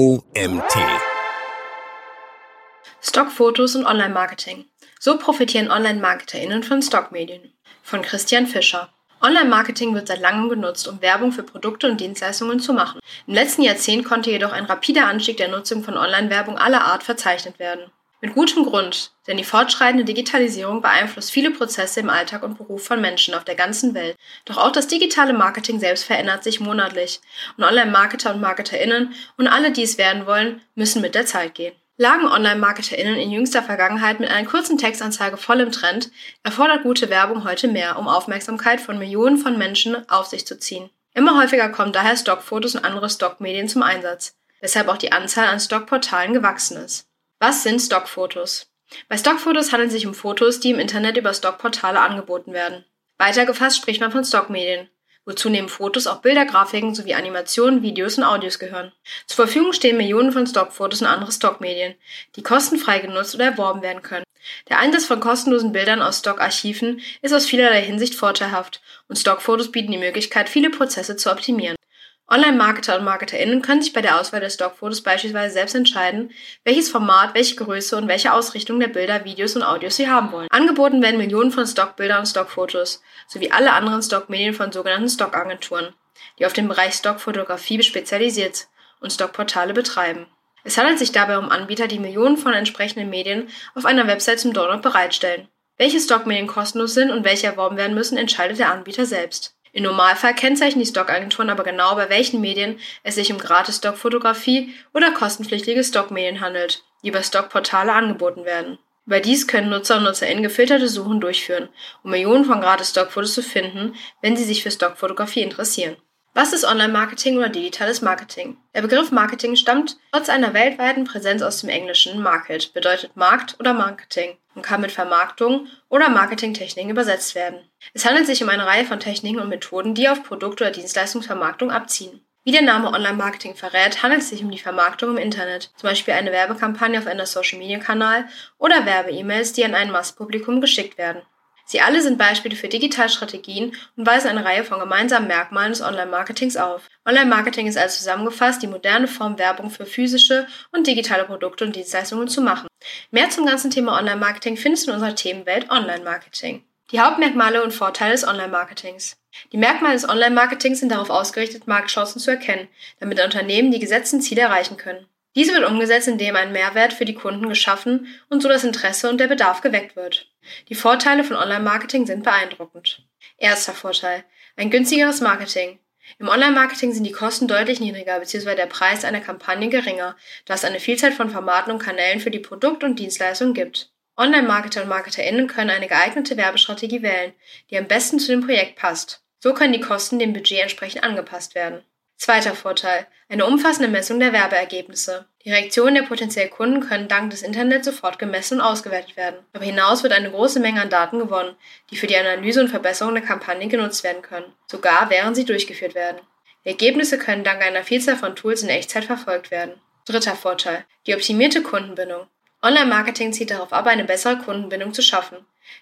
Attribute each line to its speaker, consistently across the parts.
Speaker 1: OMT.
Speaker 2: Stockfotos und Online-Marketing. So profitieren Online-MarketerInnen von Stockmedien. Von Christian Fischer. Online-Marketing wird seit langem genutzt, um Werbung für Produkte und Dienstleistungen zu machen. Im letzten Jahrzehnt konnte jedoch ein rapider Anstieg der Nutzung von Online-Werbung aller Art verzeichnet werden. Mit gutem Grund, denn die fortschreitende Digitalisierung beeinflusst viele Prozesse im Alltag und Beruf von Menschen auf der ganzen Welt. Doch auch das digitale Marketing selbst verändert sich monatlich und Online-Marketer und MarketerInnen und alle, die es werden wollen, müssen mit der Zeit gehen. Lagen Online-MarketerInnen in jüngster Vergangenheit mit einer kurzen Textanzeige voll im Trend, erfordert gute Werbung heute mehr, um Aufmerksamkeit von Millionen von Menschen auf sich zu ziehen. Immer häufiger kommen daher Stockfotos und andere Stockmedien zum Einsatz, weshalb auch die Anzahl an Stockportalen gewachsen ist. Was sind Stockfotos? Bei Stockfotos handelt es sich um Fotos, die im Internet über Stockportale angeboten werden. Weiter gefasst spricht man von Stockmedien, wozu neben Fotos auch Bilder, Grafiken sowie Animationen, Videos und Audios gehören. Zur Verfügung stehen Millionen von Stockfotos und andere Stockmedien, die kostenfrei genutzt oder erworben werden können. Der Einsatz von kostenlosen Bildern aus Stockarchiven ist aus vielerlei Hinsicht vorteilhaft und Stockfotos bieten die Möglichkeit, viele Prozesse zu optimieren. Online-Marketer und MarketerInnen können sich bei der Auswahl der Stockfotos beispielsweise selbst entscheiden, welches Format, welche Größe und welche Ausrichtung der Bilder, Videos und Audios sie haben wollen. Angeboten werden Millionen von Stockbildern und Stockfotos, sowie alle anderen Stockmedien von sogenannten Stockagenturen, die auf den Bereich Stockfotografie spezialisiert und Stockportale betreiben. Es handelt sich dabei um Anbieter, die Millionen von entsprechenden Medien auf einer Website zum Download bereitstellen. Welche Stockmedien kostenlos sind und welche erworben werden müssen, entscheidet der Anbieter selbst. Im Normalfall kennzeichnen die Stockagenturen aber genau, bei welchen Medien es sich um Gratis-Stockfotografie oder kostenpflichtige Stockmedien handelt, die über Stockportale angeboten werden. Überdies können Nutzer und NutzerInnen gefilterte Suchen durchführen, um Millionen von Gratis-Stockfotos zu finden, wenn sie sich für Stockfotografie interessieren. Was ist Online-Marketing oder digitales Marketing? Der Begriff Marketing stammt trotz einer weltweiten Präsenz aus dem Englischen Market, bedeutet Markt oder Marketing und kann mit Vermarktung oder Marketingtechniken übersetzt werden. Es handelt sich um eine Reihe von Techniken und Methoden, die auf Produkt- oder Dienstleistungsvermarktung abziehen. Wie der Name Online-Marketing verrät, handelt es sich um die Vermarktung im Internet, zum Beispiel eine Werbekampagne auf einem Social-Media-Kanal oder Werbe-E-Mails, die an ein Massenpublikum geschickt werden. Sie alle sind Beispiele für Digitalstrategien und weisen eine Reihe von gemeinsamen Merkmalen des Online-Marketings auf. Online-Marketing ist also zusammengefasst die moderne Form, Werbung für physische und digitale Produkte und Dienstleistungen zu machen. Mehr zum ganzen Thema Online-Marketing findest du in unserer Themenwelt Online-Marketing. Die Hauptmerkmale und Vorteile des Online-Marketings. Die Merkmale des Online-Marketings sind darauf ausgerichtet, Marktchancen zu erkennen, damit Unternehmen die gesetzten Ziele erreichen können. Diese wird umgesetzt, indem ein Mehrwert für die Kunden geschaffen und so das Interesse und der Bedarf geweckt wird. Die Vorteile von Online-Marketing sind beeindruckend. Erster Vorteil. Ein günstigeres Marketing. Im Online-Marketing sind die Kosten deutlich niedriger bzw. der Preis einer Kampagne geringer, da es eine Vielzahl von Formaten und Kanälen für die Produkt- und Dienstleistung gibt. Online-Marketer und MarketerInnen können eine geeignete Werbestrategie wählen, die am besten zu dem Projekt passt. So können die Kosten dem Budget entsprechend angepasst werden. Zweiter Vorteil. Eine umfassende Messung der Werbeergebnisse. Die Reaktionen der potenziellen Kunden können dank des Internets sofort gemessen und ausgewertet werden. Darüber hinaus wird eine große Menge an Daten gewonnen, die für die Analyse und Verbesserung der Kampagne genutzt werden können, sogar während sie durchgeführt werden. Die Ergebnisse können dank einer Vielzahl von Tools in Echtzeit verfolgt werden. Dritter Vorteil. Die optimierte Kundenbindung. Online-Marketing zielt darauf ab, eine bessere Kundenbindung zu schaffen.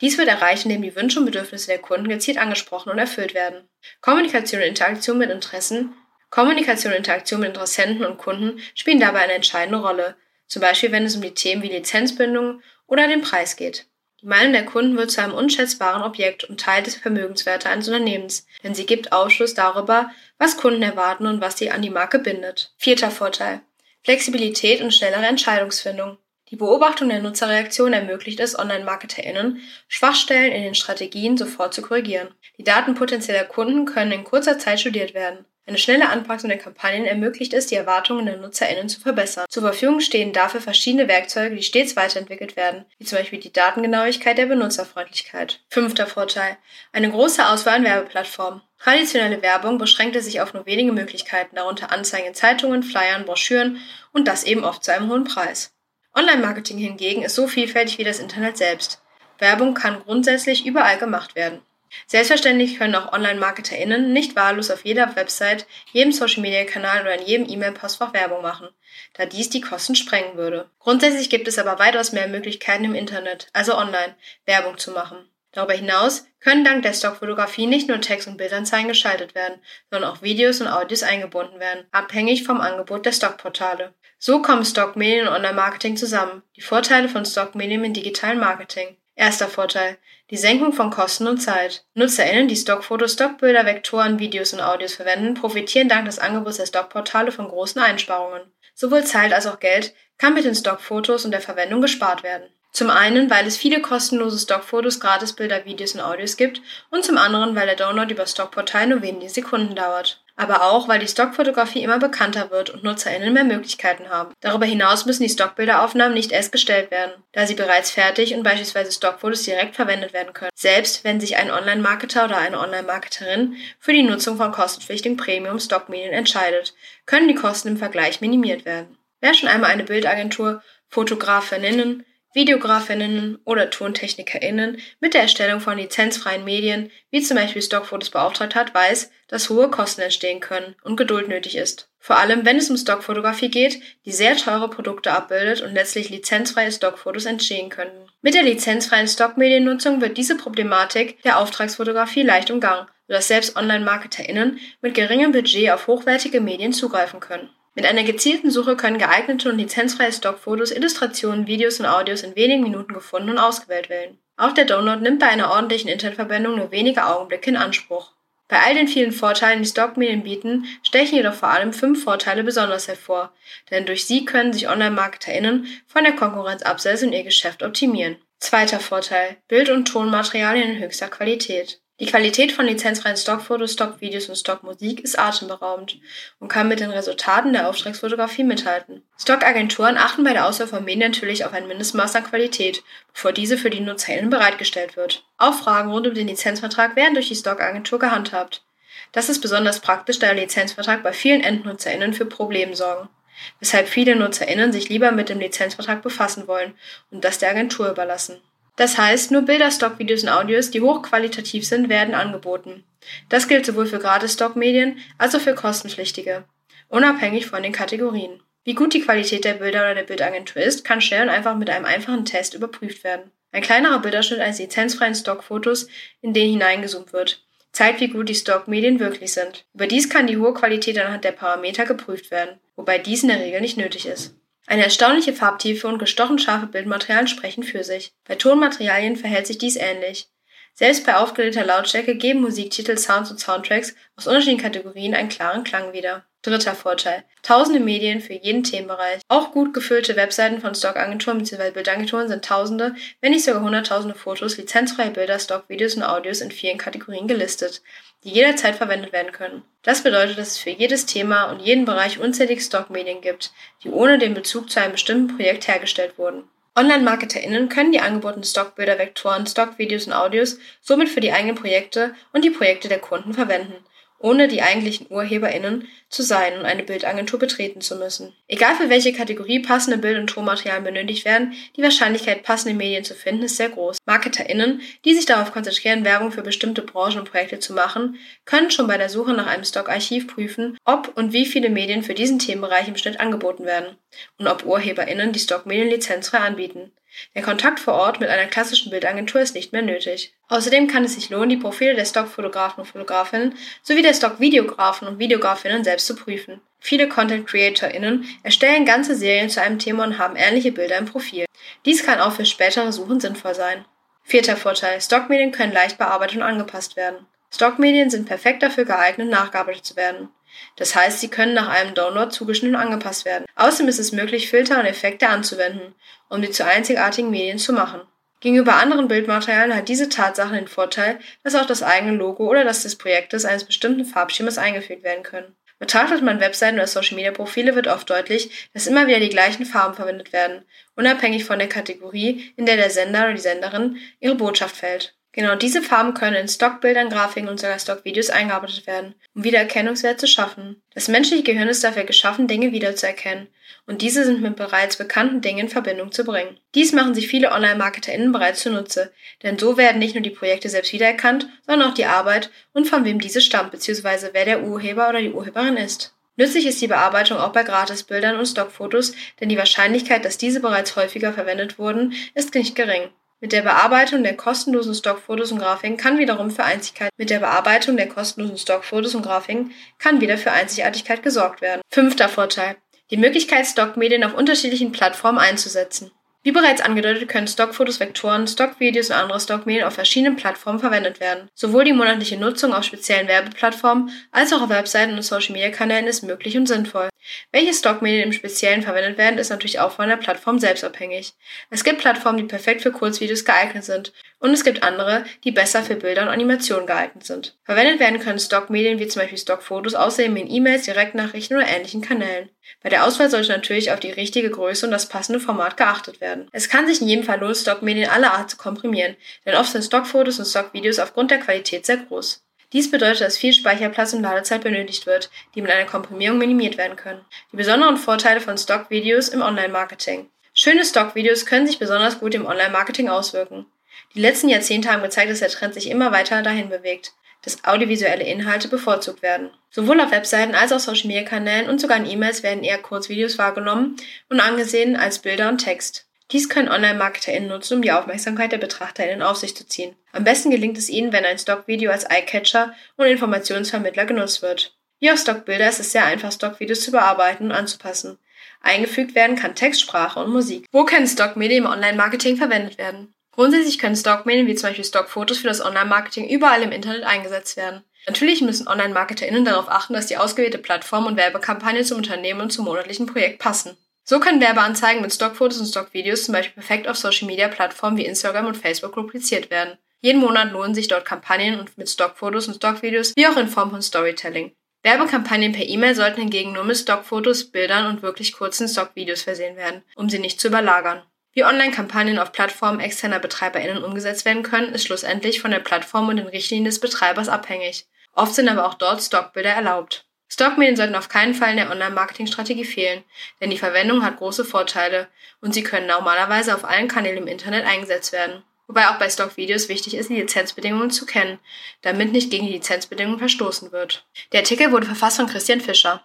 Speaker 2: Dies wird erreicht, indem die Wünsche und Bedürfnisse der Kunden gezielt angesprochen und erfüllt werden. Kommunikation und Interaktion mit Interessen Kommunikation und Interaktion mit Interessenten und Kunden spielen dabei eine entscheidende Rolle, zum Beispiel wenn es um die Themen wie Lizenzbindung oder den Preis geht. Die Meinung der Kunden wird zu einem unschätzbaren Objekt und Teil des Vermögenswertes eines Unternehmens, denn sie gibt Aufschluss darüber, was Kunden erwarten und was sie an die Marke bindet. Vierter Vorteil. Flexibilität und schnellere Entscheidungsfindung. Die Beobachtung der Nutzerreaktion ermöglicht es Online-MarketerInnen, Schwachstellen in den Strategien sofort zu korrigieren. Die Daten potenzieller Kunden können in kurzer Zeit studiert werden. Eine schnelle Anpassung der Kampagnen ermöglicht es, die Erwartungen der NutzerInnen zu verbessern. Zur Verfügung stehen dafür verschiedene Werkzeuge, die stets weiterentwickelt werden, wie zum Beispiel die Datengenauigkeit der Benutzerfreundlichkeit. Fünfter Vorteil. Eine große Auswahl an Werbeplattformen. Traditionelle Werbung beschränkte sich auf nur wenige Möglichkeiten, darunter Anzeigen in Zeitungen, Flyern, Broschüren und das eben oft zu einem hohen Preis. Online-Marketing hingegen ist so vielfältig wie das Internet selbst. Werbung kann grundsätzlich überall gemacht werden. Selbstverständlich können auch Online-MarketerInnen nicht wahllos auf jeder Website, jedem Social-Media-Kanal oder in jedem E-Mail-Postfach Werbung machen, da dies die Kosten sprengen würde. Grundsätzlich gibt es aber weitaus mehr Möglichkeiten im Internet, also online, Werbung zu machen. Darüber hinaus können dank der Stockfotografie nicht nur Text- und Bildanzeigen geschaltet werden, sondern auch Videos und Audios eingebunden werden, abhängig vom Angebot der Stockportale. So kommen Stockmedien und Online-Marketing zusammen. Die Vorteile von Stockmedien im digitalen Marketing. Erster Vorteil. Die Senkung von Kosten und Zeit. NutzerInnen, die Stockfotos, Stockbilder, Vektoren, Videos und Audios verwenden, profitieren dank des Angebots der Stockportale von großen Einsparungen. Sowohl Zeit als auch Geld kann mit den Stockfotos und der Verwendung gespart werden. Zum einen, weil es viele kostenlose Stockfotos, Gratisbilder, Videos und Audios gibt und zum anderen, weil der Download über Stockportal nur wenige Sekunden dauert. Aber auch, weil die Stockfotografie immer bekannter wird und NutzerInnen mehr Möglichkeiten haben. Darüber hinaus müssen die Stockbilderaufnahmen nicht erst gestellt werden, da sie bereits fertig und beispielsweise Stockfotos direkt verwendet werden können. Selbst wenn sich ein Online-Marketer oder eine Online-Marketerin für die Nutzung von kostenpflichtigen Premium-Stockmedien entscheidet, können die Kosten im Vergleich minimiert werden. Wer schon einmal eine Bildagentur, Fotografinnen, Videografinnen oder TontechnikerInnen mit der Erstellung von lizenzfreien Medien, wie zum Beispiel Stockfotos beauftragt hat, weiß, dass hohe Kosten entstehen können und Geduld nötig ist. Vor allem, wenn es um Stockfotografie geht, die sehr teure Produkte abbildet und letztlich lizenzfreie Stockfotos entstehen können. Mit der lizenzfreien Stockmediennutzung wird diese Problematik der Auftragsfotografie leicht umgangen, sodass selbst Online-MarketerInnen mit geringem Budget auf hochwertige Medien zugreifen können. Mit einer gezielten Suche können geeignete und lizenzfreie Stockfotos, Illustrationen, Videos und Audios in wenigen Minuten gefunden und ausgewählt werden. Auch der Download nimmt bei einer ordentlichen Internetverbindung nur wenige Augenblicke in Anspruch. Bei all den vielen Vorteilen, die Stockmedien bieten, stechen jedoch vor allem fünf Vorteile besonders hervor, denn durch sie können sich Online-MarketerInnen von der Konkurrenz absetzen und ihr Geschäft optimieren. Zweiter Vorteil. Bild- und Tonmaterialien in höchster Qualität. Die Qualität von lizenzfreien Stockfotos, Stockvideos und Stockmusik ist atemberaubend und kann mit den Resultaten der Auftragsfotografie mithalten. Stockagenturen achten bei der Auswahl von Medien natürlich auf ein Mindestmaß an Qualität, bevor diese für die NutzerInnen bereitgestellt wird. Auch Fragen rund um den Lizenzvertrag werden durch die Stockagentur gehandhabt. Das ist besonders praktisch, da der Lizenzvertrag bei vielen EndnutzerInnen für Probleme sorgen, weshalb viele NutzerInnen sich lieber mit dem Lizenzvertrag befassen wollen und das der Agentur überlassen. Das heißt, nur Bilder, Stockvideos und Audios, die hochqualitativ sind, werden angeboten. Das gilt sowohl für Gratis-Stockmedien als auch für kostenpflichtige, unabhängig von den Kategorien. Wie gut die Qualität der Bilder oder der Bildagentur ist, kann schnell und einfach mit einem einfachen Test überprüft werden. Ein kleinerer Bilderschnitt eines lizenzfreien Stockfotos, in den hineingezoomt wird, zeigt, wie gut die Stockmedien wirklich sind. Überdies kann die hohe Qualität anhand der Parameter geprüft werden, wobei dies in der Regel nicht nötig ist. Eine erstaunliche Farbtiefe und gestochen scharfe Bildmaterialien sprechen für sich. Bei Tonmaterialien verhält sich dies ähnlich. Selbst bei aufgedrehter Lautstärke geben Musiktitel, Sounds und Soundtracks aus unterschiedlichen Kategorien einen klaren Klang wieder. Dritter Vorteil. Tausende Medien für jeden Themenbereich. Auch gut gefüllte Webseiten von Stockagenturen bzw. Bildagenturen sind tausende, wenn nicht sogar hunderttausende Fotos, lizenzfreie Bilder, Stockvideos und Audios in vielen Kategorien gelistet, die jederzeit verwendet werden können. Das bedeutet, dass es für jedes Thema und jeden Bereich unzählige Stockmedien gibt, die ohne den Bezug zu einem bestimmten Projekt hergestellt wurden. Online-MarketerInnen können die angebotenen Stockbilder, Vektoren, Stockvideos und Audios somit für die eigenen Projekte und die Projekte der Kunden verwenden ohne die eigentlichen UrheberInnen zu sein und eine Bildagentur betreten zu müssen. Egal für welche Kategorie passende Bild- und Tonmaterialien benötigt werden, die Wahrscheinlichkeit, passende Medien zu finden, ist sehr groß. MarketerInnen, die sich darauf konzentrieren, Werbung für bestimmte Branchen und Projekte zu machen, können schon bei der Suche nach einem Stockarchiv prüfen, ob und wie viele Medien für diesen Themenbereich im Schnitt angeboten werden und ob UrheberInnen die Stockmedien lizenzfrei anbieten. Der Kontakt vor Ort mit einer klassischen Bildagentur ist nicht mehr nötig. Außerdem kann es sich lohnen, die Profile der Stockfotografen und Fotografinnen sowie der Stockvideografen und Videografinnen selbst zu prüfen. Viele Content CreatorInnen erstellen ganze Serien zu einem Thema und haben ähnliche Bilder im Profil. Dies kann auch für spätere Suchen sinnvoll sein. Vierter Vorteil. Stockmedien können leicht bearbeitet und angepasst werden. Stockmedien sind perfekt dafür geeignet, nachgearbeitet zu werden. Das heißt, sie können nach einem Download zugeschnitten und angepasst werden. Außerdem ist es möglich, Filter und Effekte anzuwenden, um sie zu einzigartigen Medien zu machen. Gegenüber anderen Bildmaterialien hat diese Tatsache den Vorteil, dass auch das eigene Logo oder das des Projektes eines bestimmten Farbschemas eingefügt werden können. Betrachtet man Webseiten oder Social Media Profile, wird oft deutlich, dass immer wieder die gleichen Farben verwendet werden, unabhängig von der Kategorie, in der der Sender oder die Senderin ihre Botschaft fällt. Genau diese Farben können in Stockbildern, Grafiken und sogar Stockvideos eingearbeitet werden, um Wiedererkennungswert zu schaffen. Das menschliche Gehirn ist dafür geschaffen, Dinge wiederzuerkennen, und diese sind mit bereits bekannten Dingen in Verbindung zu bringen. Dies machen sich viele Online-MarketerInnen bereits zunutze, denn so werden nicht nur die Projekte selbst wiedererkannt, sondern auch die Arbeit und von wem diese stammt, bzw. wer der Urheber oder die Urheberin ist. Nützlich ist die Bearbeitung auch bei Gratisbildern und Stockfotos, denn die Wahrscheinlichkeit, dass diese bereits häufiger verwendet wurden, ist nicht gering. Mit der Bearbeitung der kostenlosen Stockfotos und Grafiken kann wiederum für Einzigkeit mit der Bearbeitung der kostenlosen Stockfotos und Grafiken kann wieder für Einzigartigkeit gesorgt werden. Fünfter Vorteil. Die Möglichkeit, Stockmedien auf unterschiedlichen Plattformen einzusetzen. Wie bereits angedeutet, können Stockfotos, Vektoren, Stockvideos und andere Stockmedien auf verschiedenen Plattformen verwendet werden. Sowohl die monatliche Nutzung auf speziellen Werbeplattformen als auch auf Webseiten und Social-Media-Kanälen ist möglich und sinnvoll. Welche Stockmedien im Speziellen verwendet werden, ist natürlich auch von der Plattform selbst abhängig. Es gibt Plattformen, die perfekt für Kurzvideos geeignet sind und es gibt andere, die besser für Bilder und Animationen geeignet sind. Verwendet werden können Stockmedien wie zum Beispiel Stockfotos außerdem in E-Mails, Direktnachrichten oder ähnlichen Kanälen. Bei der Auswahl sollte natürlich auf die richtige Größe und das passende Format geachtet werden. Es kann sich in jedem Fall lohnen, Stockmedien aller Art zu komprimieren, denn oft sind Stockfotos und Stockvideos aufgrund der Qualität sehr groß. Dies bedeutet, dass viel Speicherplatz und Ladezeit benötigt wird, die mit einer Komprimierung minimiert werden können. Die besonderen Vorteile von Stockvideos im Online-Marketing. Schöne Stockvideos können sich besonders gut im Online-Marketing auswirken. Die letzten Jahrzehnte haben gezeigt, dass der Trend sich immer weiter dahin bewegt, dass audiovisuelle Inhalte bevorzugt werden. Sowohl auf Webseiten als auch Social Media Kanälen und sogar in E-Mails werden eher Kurzvideos wahrgenommen und angesehen als Bilder und Text. Dies können Online-MarketerInnen nutzen, um die Aufmerksamkeit der BetrachterInnen auf sich zu ziehen. Am besten gelingt es ihnen, wenn ein Stockvideo als Eyecatcher und Informationsvermittler genutzt wird. Wie auch Stockbilder ist es sehr einfach, Stockvideos zu bearbeiten und anzupassen. Eingefügt werden kann Text, Sprache und Musik. Wo können Stockmedien im Online-Marketing verwendet werden? Grundsätzlich können Stockmedien wie zum Beispiel Stockfotos für das Online-Marketing überall im Internet eingesetzt werden. Natürlich müssen Online-MarketerInnen darauf achten, dass die ausgewählte Plattform und Werbekampagne zum Unternehmen und zum monatlichen Projekt passen. So können Werbeanzeigen mit Stockfotos und Stockvideos zum Beispiel perfekt auf Social-Media-Plattformen wie Instagram und Facebook publiziert werden. Jeden Monat lohnen sich dort Kampagnen mit Stockfotos und Stockvideos wie auch in Form von Storytelling. Werbekampagnen per E-Mail sollten hingegen nur mit Stockfotos, Bildern und wirklich kurzen Stockvideos versehen werden, um sie nicht zu überlagern. Wie Online-Kampagnen auf Plattformen externer BetreiberInnen umgesetzt werden können, ist schlussendlich von der Plattform und den Richtlinien des Betreibers abhängig. Oft sind aber auch dort Stockbilder erlaubt. Stockmedien sollten auf keinen Fall in der Online-Marketing-Strategie fehlen, denn die Verwendung hat große Vorteile und sie können normalerweise auf allen Kanälen im Internet eingesetzt werden. Wobei auch bei Stockvideos wichtig ist, die Lizenzbedingungen zu kennen, damit nicht gegen die Lizenzbedingungen verstoßen wird. Der Artikel wurde verfasst von Christian Fischer.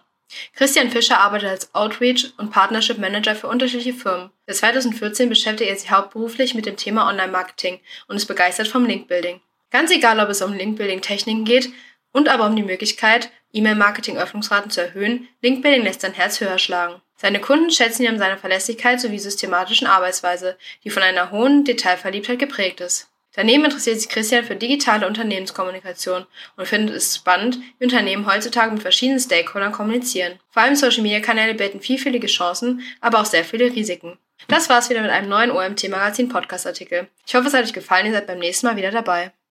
Speaker 2: Christian Fischer arbeitet als Outreach und Partnership Manager für unterschiedliche Firmen. Seit 2014 beschäftigt er sich hauptberuflich mit dem Thema Online-Marketing und ist begeistert vom Linkbuilding. Ganz egal, ob es um Linkbuilding-Techniken geht und aber um die Möglichkeit, E-Mail-Marketing-Öffnungsraten zu erhöhen, Linkbuilding lässt sein Herz höher schlagen. Seine Kunden schätzen ihn um seine Verlässlichkeit sowie systematischen Arbeitsweise, die von einer hohen Detailverliebtheit geprägt ist. Daneben interessiert sich Christian für digitale Unternehmenskommunikation und findet es spannend, wie Unternehmen heutzutage mit verschiedenen Stakeholdern kommunizieren. Vor allem Social-Media-Kanäle bieten vielfältige Chancen, aber auch sehr viele Risiken. Das war's wieder mit einem neuen OMT Magazin Podcast Artikel. Ich hoffe, es hat euch gefallen, ihr seid beim nächsten Mal wieder dabei.